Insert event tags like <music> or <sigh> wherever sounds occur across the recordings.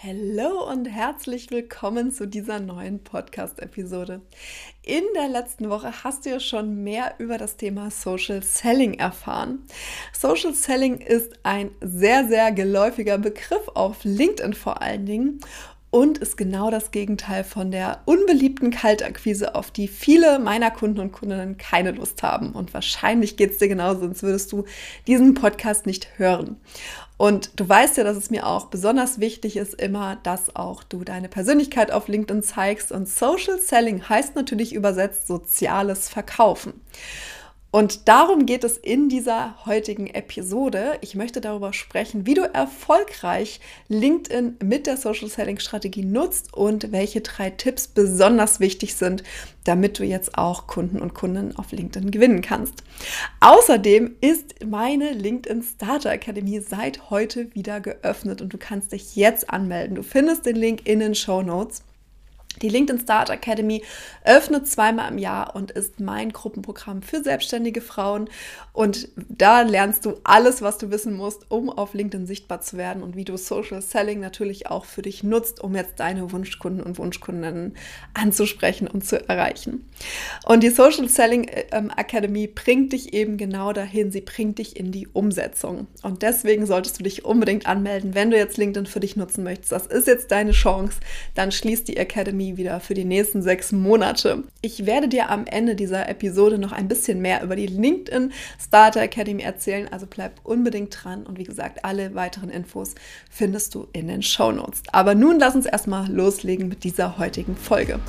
Hallo und herzlich willkommen zu dieser neuen Podcast-Episode. In der letzten Woche hast du ja schon mehr über das Thema Social Selling erfahren. Social Selling ist ein sehr, sehr geläufiger Begriff auf LinkedIn vor allen Dingen und ist genau das Gegenteil von der unbeliebten Kaltakquise, auf die viele meiner Kunden und Kundinnen keine Lust haben. Und wahrscheinlich geht es dir genauso, sonst würdest du diesen Podcast nicht hören. Und du weißt ja, dass es mir auch besonders wichtig ist, immer, dass auch du deine Persönlichkeit auf LinkedIn zeigst. Und Social Selling heißt natürlich übersetzt soziales Verkaufen. Und darum geht es in dieser heutigen Episode. Ich möchte darüber sprechen, wie du erfolgreich LinkedIn mit der Social Selling Strategie nutzt und welche drei Tipps besonders wichtig sind, damit du jetzt auch Kunden und Kunden auf LinkedIn gewinnen kannst. Außerdem ist meine LinkedIn Starter Academy seit heute wieder geöffnet und du kannst dich jetzt anmelden. Du findest den Link in den Show Notes. Die LinkedIn Start Academy öffnet zweimal im Jahr und ist mein Gruppenprogramm für selbstständige Frauen. Und da lernst du alles, was du wissen musst, um auf LinkedIn sichtbar zu werden und wie du Social Selling natürlich auch für dich nutzt, um jetzt deine Wunschkunden und Wunschkundinnen anzusprechen und zu erreichen. Und die Social Selling ähm, Academy bringt dich eben genau dahin. Sie bringt dich in die Umsetzung. Und deswegen solltest du dich unbedingt anmelden, wenn du jetzt LinkedIn für dich nutzen möchtest. Das ist jetzt deine Chance. Dann schließt die Academy wieder für die nächsten sechs Monate. Ich werde dir am Ende dieser Episode noch ein bisschen mehr über die LinkedIn Starter Academy erzählen, also bleib unbedingt dran und wie gesagt, alle weiteren Infos findest du in den Show Notes. Aber nun lass uns erstmal loslegen mit dieser heutigen Folge.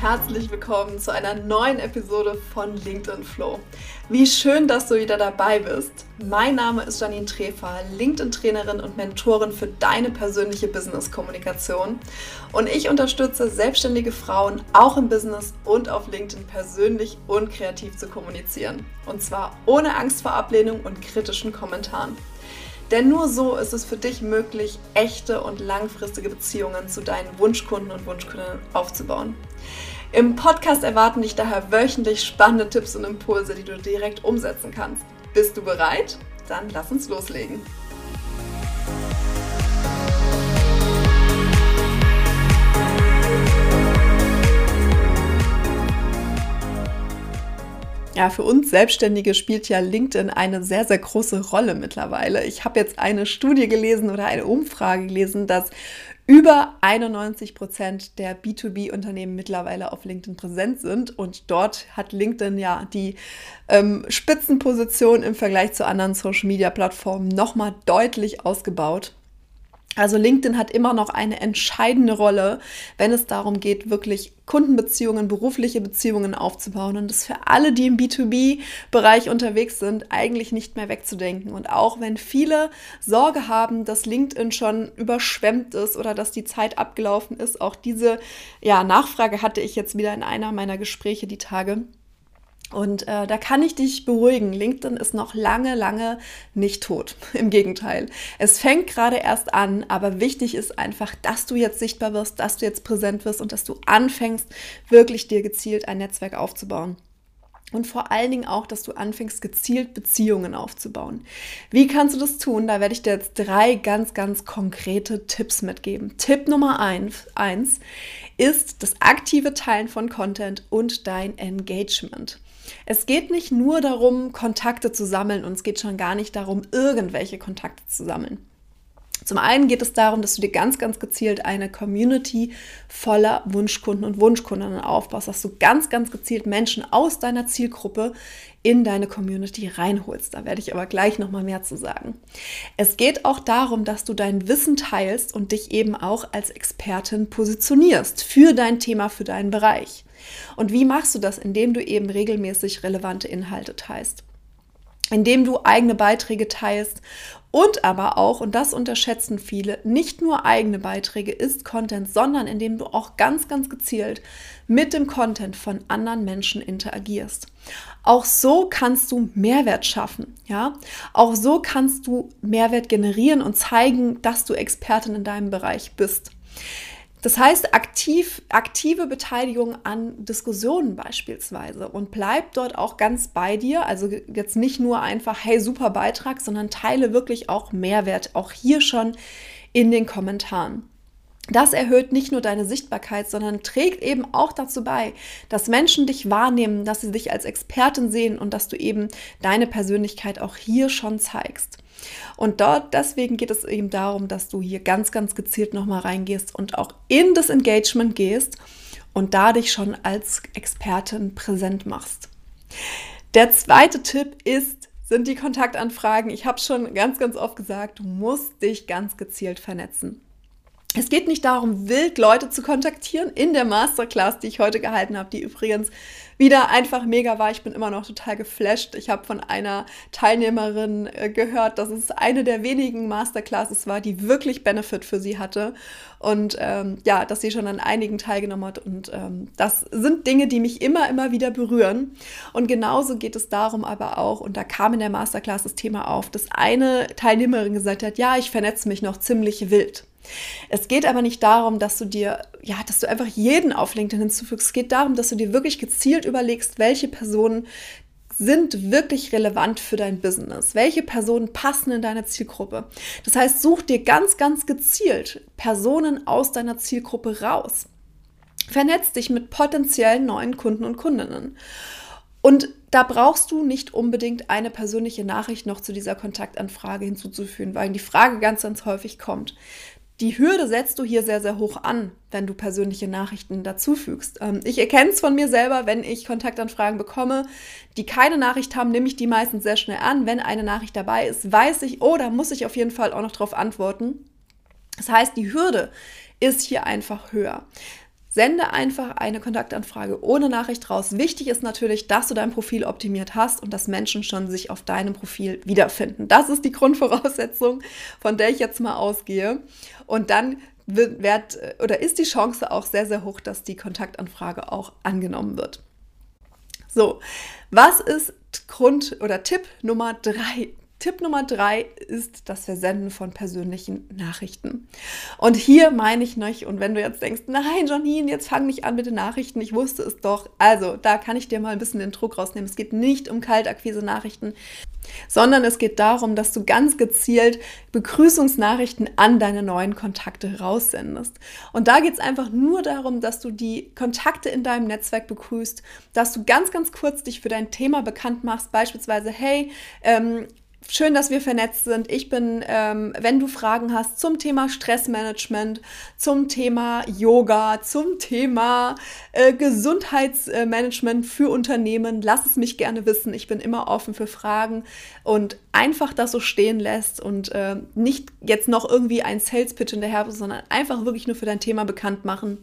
Herzlich willkommen zu einer neuen Episode von LinkedIn Flow. Wie schön, dass du wieder dabei bist. Mein Name ist Janine Trefer, LinkedIn-Trainerin und Mentorin für deine persönliche Business-Kommunikation. Und ich unterstütze selbstständige Frauen auch im Business und auf LinkedIn persönlich und kreativ zu kommunizieren. Und zwar ohne Angst vor Ablehnung und kritischen Kommentaren. Denn nur so ist es für dich möglich, echte und langfristige Beziehungen zu deinen Wunschkunden und Wunschkundinnen aufzubauen. Im Podcast erwarten dich daher wöchentlich spannende Tipps und Impulse, die du direkt umsetzen kannst. Bist du bereit? Dann lass uns loslegen. Ja, für uns Selbstständige spielt ja LinkedIn eine sehr, sehr große Rolle mittlerweile. Ich habe jetzt eine Studie gelesen oder eine Umfrage gelesen, dass über 91 Prozent der B2B-Unternehmen mittlerweile auf LinkedIn präsent sind. Und dort hat LinkedIn ja die ähm, Spitzenposition im Vergleich zu anderen Social-Media-Plattformen nochmal deutlich ausgebaut. Also LinkedIn hat immer noch eine entscheidende Rolle, wenn es darum geht, wirklich Kundenbeziehungen, berufliche Beziehungen aufzubauen und das für alle, die im B2B-Bereich unterwegs sind, eigentlich nicht mehr wegzudenken. Und auch wenn viele Sorge haben, dass LinkedIn schon überschwemmt ist oder dass die Zeit abgelaufen ist, auch diese ja, Nachfrage hatte ich jetzt wieder in einer meiner Gespräche die Tage und äh, da kann ich dich beruhigen. LinkedIn ist noch lange, lange nicht tot. <laughs> Im Gegenteil. Es fängt gerade erst an, aber wichtig ist einfach, dass du jetzt sichtbar wirst, dass du jetzt präsent wirst und dass du anfängst, wirklich dir gezielt ein Netzwerk aufzubauen. Und vor allen Dingen auch, dass du anfängst, gezielt Beziehungen aufzubauen. Wie kannst du das tun? Da werde ich dir jetzt drei ganz, ganz konkrete Tipps mitgeben. Tipp Nummer eins, eins ist das aktive Teilen von Content und dein Engagement. Es geht nicht nur darum, Kontakte zu sammeln und es geht schon gar nicht darum, irgendwelche Kontakte zu sammeln. Zum einen geht es darum, dass du dir ganz, ganz gezielt eine Community voller Wunschkunden und Wunschkundinnen aufbaust, dass du ganz, ganz gezielt Menschen aus deiner Zielgruppe in deine Community reinholst. Da werde ich aber gleich nochmal mehr zu sagen. Es geht auch darum, dass du dein Wissen teilst und dich eben auch als Expertin positionierst für dein Thema, für deinen Bereich. Und wie machst du das? Indem du eben regelmäßig relevante Inhalte teilst. Indem du eigene Beiträge teilst und aber auch, und das unterschätzen viele, nicht nur eigene Beiträge ist Content, sondern indem du auch ganz, ganz gezielt mit dem Content von anderen Menschen interagierst. Auch so kannst du Mehrwert schaffen, ja? Auch so kannst du Mehrwert generieren und zeigen, dass du Expertin in deinem Bereich bist. Das heißt, aktiv, aktive Beteiligung an Diskussionen beispielsweise und bleib dort auch ganz bei dir. Also jetzt nicht nur einfach, hey, super Beitrag, sondern teile wirklich auch Mehrwert, auch hier schon in den Kommentaren. Das erhöht nicht nur deine Sichtbarkeit, sondern trägt eben auch dazu bei, dass Menschen dich wahrnehmen, dass sie dich als Expertin sehen und dass du eben deine Persönlichkeit auch hier schon zeigst. Und dort, deswegen geht es eben darum, dass du hier ganz, ganz gezielt nochmal reingehst und auch in das Engagement gehst und da dich schon als Expertin präsent machst. Der zweite Tipp ist, sind die Kontaktanfragen. Ich habe schon ganz, ganz oft gesagt, du musst dich ganz gezielt vernetzen. Es geht nicht darum, wild Leute zu kontaktieren in der Masterclass, die ich heute gehalten habe, die übrigens wieder einfach mega war. Ich bin immer noch total geflasht. Ich habe von einer Teilnehmerin äh, gehört, dass es eine der wenigen Masterclasses war, die wirklich Benefit für sie hatte. Und ähm, ja, dass sie schon an einigen teilgenommen hat. Und ähm, das sind Dinge, die mich immer, immer wieder berühren. Und genauso geht es darum aber auch, und da kam in der Masterclass das Thema auf, dass eine Teilnehmerin gesagt hat, ja, ich vernetze mich noch ziemlich wild. Es geht aber nicht darum, dass du dir, ja, dass du einfach jeden auf LinkedIn hinzufügst. Es geht darum, dass du dir wirklich gezielt überlegst, welche Personen sind wirklich relevant für dein Business? Welche Personen passen in deine Zielgruppe? Das heißt, such dir ganz, ganz gezielt Personen aus deiner Zielgruppe raus. Vernetz dich mit potenziellen neuen Kunden und Kundinnen. Und da brauchst du nicht unbedingt eine persönliche Nachricht noch zu dieser Kontaktanfrage hinzuzufügen, weil die Frage ganz, ganz häufig kommt die Hürde setzt du hier sehr, sehr hoch an, wenn du persönliche Nachrichten dazufügst. Ähm, ich erkenne es von mir selber, wenn ich Kontaktanfragen bekomme, die keine Nachricht haben, nehme ich die meistens sehr schnell an. Wenn eine Nachricht dabei ist, weiß ich, oh, da muss ich auf jeden Fall auch noch darauf antworten. Das heißt, die Hürde ist hier einfach höher. Sende einfach eine Kontaktanfrage ohne Nachricht raus. Wichtig ist natürlich, dass du dein Profil optimiert hast und dass Menschen schon sich auf deinem Profil wiederfinden. Das ist die <laughs> Grundvoraussetzung, von der ich jetzt mal ausgehe. Und dann wird, wird oder ist die Chance auch sehr, sehr hoch, dass die Kontaktanfrage auch angenommen wird. So, was ist Grund oder Tipp Nummer drei Tipp Nummer drei ist das Versenden von persönlichen Nachrichten. Und hier meine ich nicht, und wenn du jetzt denkst, nein, Janine, jetzt fang nicht an mit den Nachrichten, ich wusste es doch. Also, da kann ich dir mal ein bisschen den Druck rausnehmen. Es geht nicht um Kaltakquise-Nachrichten, sondern es geht darum, dass du ganz gezielt Begrüßungsnachrichten an deine neuen Kontakte raussendest. Und da geht es einfach nur darum, dass du die Kontakte in deinem Netzwerk begrüßt, dass du ganz, ganz kurz dich für dein Thema bekannt machst, beispielsweise, hey, ähm, Schön, dass wir vernetzt sind. Ich bin, ähm, wenn du Fragen hast zum Thema Stressmanagement, zum Thema Yoga, zum Thema äh, Gesundheitsmanagement für Unternehmen, lass es mich gerne wissen. Ich bin immer offen für Fragen und einfach das so stehen lässt und äh, nicht jetzt noch irgendwie ein Sales Pitch hinterher, sondern einfach wirklich nur für dein Thema bekannt machen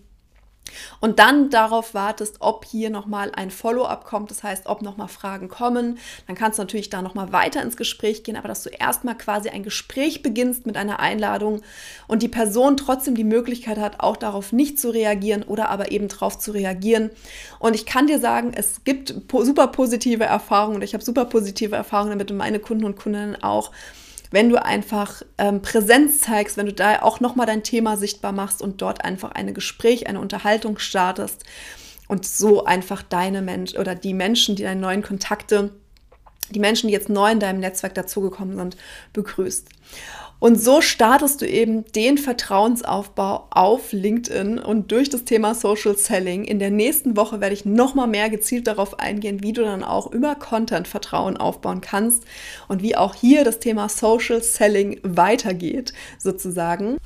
und dann darauf wartest, ob hier nochmal ein Follow-up kommt, das heißt, ob nochmal Fragen kommen. Dann kannst du natürlich da nochmal weiter ins Gespräch gehen, aber dass du erstmal quasi ein Gespräch beginnst mit einer Einladung und die Person trotzdem die Möglichkeit hat, auch darauf nicht zu reagieren oder aber eben darauf zu reagieren. Und ich kann dir sagen, es gibt super positive Erfahrungen und ich habe super positive Erfahrungen damit und meine Kunden und Kundinnen auch wenn du einfach ähm, Präsenz zeigst, wenn du da auch nochmal dein Thema sichtbar machst und dort einfach ein Gespräch, eine Unterhaltung startest und so einfach deine Menschen oder die Menschen, die deine neuen Kontakte, die Menschen, die jetzt neu in deinem Netzwerk dazugekommen sind, begrüßt. Und so startest du eben den Vertrauensaufbau auf LinkedIn und durch das Thema Social Selling. In der nächsten Woche werde ich nochmal mehr gezielt darauf eingehen, wie du dann auch über Content Vertrauen aufbauen kannst und wie auch hier das Thema Social Selling weitergeht, sozusagen.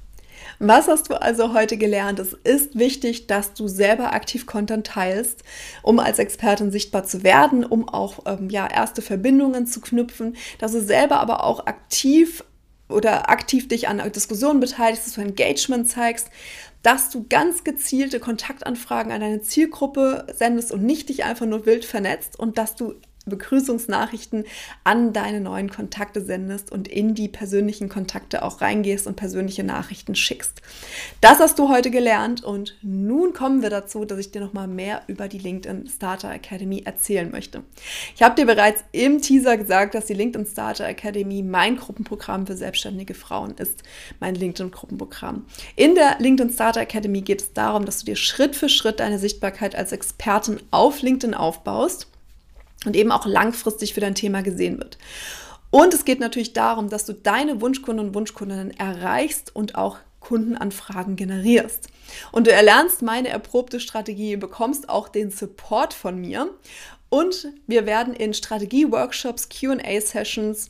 Was hast du also heute gelernt? Es ist wichtig, dass du selber aktiv Content teilst, um als Expertin sichtbar zu werden, um auch ähm, ja, erste Verbindungen zu knüpfen, dass du selber aber auch aktiv oder aktiv dich an Diskussionen beteiligst, dass du Engagement zeigst, dass du ganz gezielte Kontaktanfragen an deine Zielgruppe sendest und nicht dich einfach nur wild vernetzt und dass du Begrüßungsnachrichten an deine neuen Kontakte sendest und in die persönlichen Kontakte auch reingehst und persönliche Nachrichten schickst. Das hast du heute gelernt und nun kommen wir dazu, dass ich dir noch mal mehr über die LinkedIn Starter Academy erzählen möchte. Ich habe dir bereits im Teaser gesagt, dass die LinkedIn Starter Academy mein Gruppenprogramm für selbstständige Frauen ist, mein LinkedIn Gruppenprogramm. In der LinkedIn Starter Academy geht es darum, dass du dir Schritt für Schritt deine Sichtbarkeit als Expertin auf LinkedIn aufbaust und eben auch langfristig für dein Thema gesehen wird. Und es geht natürlich darum, dass du deine Wunschkunden und Wunschkundinnen erreichst und auch Kundenanfragen generierst. Und du erlernst meine erprobte Strategie, bekommst auch den Support von mir. Und wir werden in Strategie-Workshops, QA-Sessions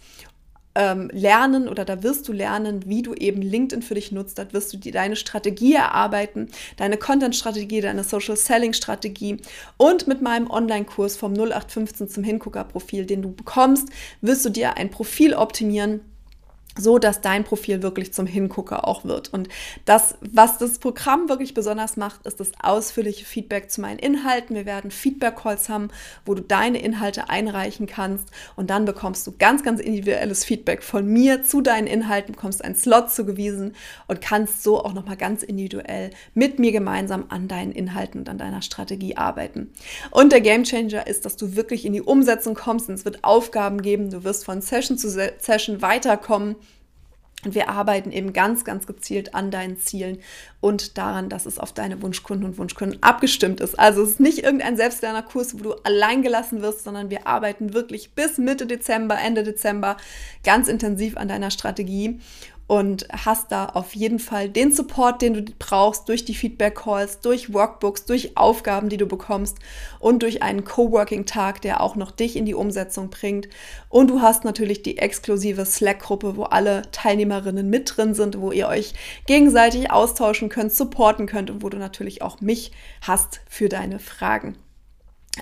ähm, lernen oder da wirst du lernen, wie du eben LinkedIn für dich nutzt. Da wirst du dir deine Strategie erarbeiten, deine Content-Strategie, deine Social-Selling-Strategie und mit meinem Online-Kurs vom 0815 zum Hingucker-Profil, den du bekommst, wirst du dir ein Profil optimieren, so dass dein Profil wirklich zum Hingucker auch wird. Und das, was das Programm wirklich besonders macht, ist das ausführliche Feedback zu meinen Inhalten. Wir werden Feedback-Calls haben, wo du deine Inhalte einreichen kannst und dann bekommst du ganz, ganz individuelles Feedback von mir zu deinen Inhalten, bekommst einen Slot zugewiesen und kannst so auch nochmal ganz individuell mit mir gemeinsam an deinen Inhalten und an deiner Strategie arbeiten. Und der Gamechanger ist, dass du wirklich in die Umsetzung kommst und es wird Aufgaben geben, du wirst von Session zu Session weiterkommen und wir arbeiten eben ganz, ganz gezielt an deinen Zielen und daran, dass es auf deine Wunschkunden und Wunschkunden abgestimmt ist. Also es ist nicht irgendein Selbstlernerkurs, wo du allein gelassen wirst, sondern wir arbeiten wirklich bis Mitte Dezember, Ende Dezember ganz intensiv an deiner Strategie und hast da auf jeden Fall den Support, den du brauchst durch die Feedback-Calls, durch Workbooks, durch Aufgaben, die du bekommst und durch einen Coworking-Tag, der auch noch dich in die Umsetzung bringt. Und du hast natürlich die exklusive Slack-Gruppe, wo alle Teilnehmerinnen mit drin sind, wo ihr euch gegenseitig austauschen könnt, supporten könnt und wo du natürlich auch mich hast für deine Fragen.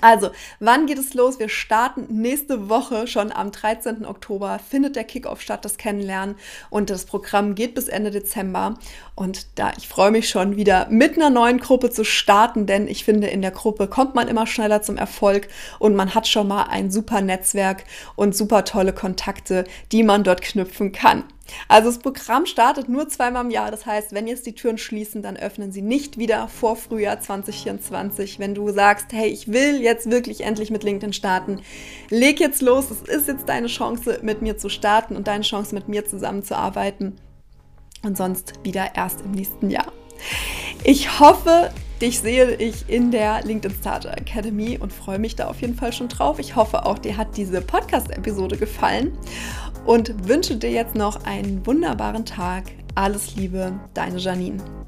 Also, wann geht es los? Wir starten nächste Woche schon am 13. Oktober. Findet der Kickoff statt, das Kennenlernen. Und das Programm geht bis Ende Dezember. Und da ich freue mich schon wieder mit einer neuen Gruppe zu starten, denn ich finde, in der Gruppe kommt man immer schneller zum Erfolg und man hat schon mal ein super Netzwerk und super tolle Kontakte, die man dort knüpfen kann. Also das Programm startet nur zweimal im Jahr. Das heißt, wenn jetzt die Türen schließen, dann öffnen sie nicht wieder vor Frühjahr 2024. Wenn du sagst, hey, ich will jetzt wirklich endlich mit LinkedIn starten, leg jetzt los. Es ist jetzt deine Chance, mit mir zu starten und deine Chance, mit mir zusammenzuarbeiten. Und sonst wieder erst im nächsten Jahr. Ich hoffe, dich sehe ich in der LinkedIn Starter Academy und freue mich da auf jeden Fall schon drauf. Ich hoffe auch, dir hat diese Podcast-Episode gefallen und wünsche dir jetzt noch einen wunderbaren Tag. Alles Liebe, deine Janine.